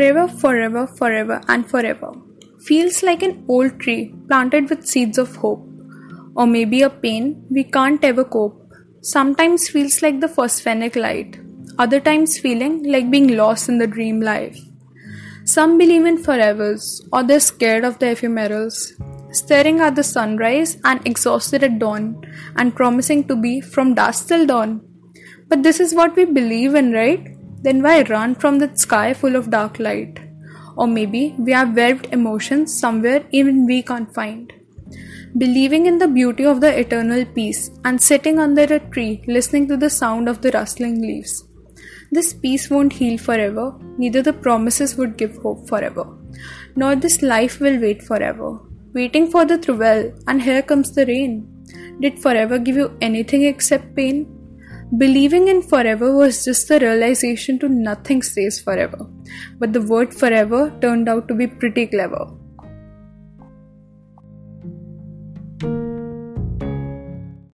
Forever, forever, forever, and forever. Feels like an old tree planted with seeds of hope. Or maybe a pain we can't ever cope. Sometimes feels like the phosphenic light, other times feeling like being lost in the dream life. Some believe in forevers, or they're scared of the ephemerals, staring at the sunrise and exhausted at dawn, and promising to be from dusk till dawn. But this is what we believe in, right? Then why run from that sky full of dark light? Or maybe we have webbed emotions somewhere even we can't find. Believing in the beauty of the eternal peace and sitting under a tree listening to the sound of the rustling leaves. This peace won't heal forever, neither the promises would give hope forever, nor this life will wait forever. Waiting for the trouvaille, and here comes the rain. Did forever give you anything except pain? Believing in forever was just the realization to nothing stays forever. But the word forever turned out to be pretty clever.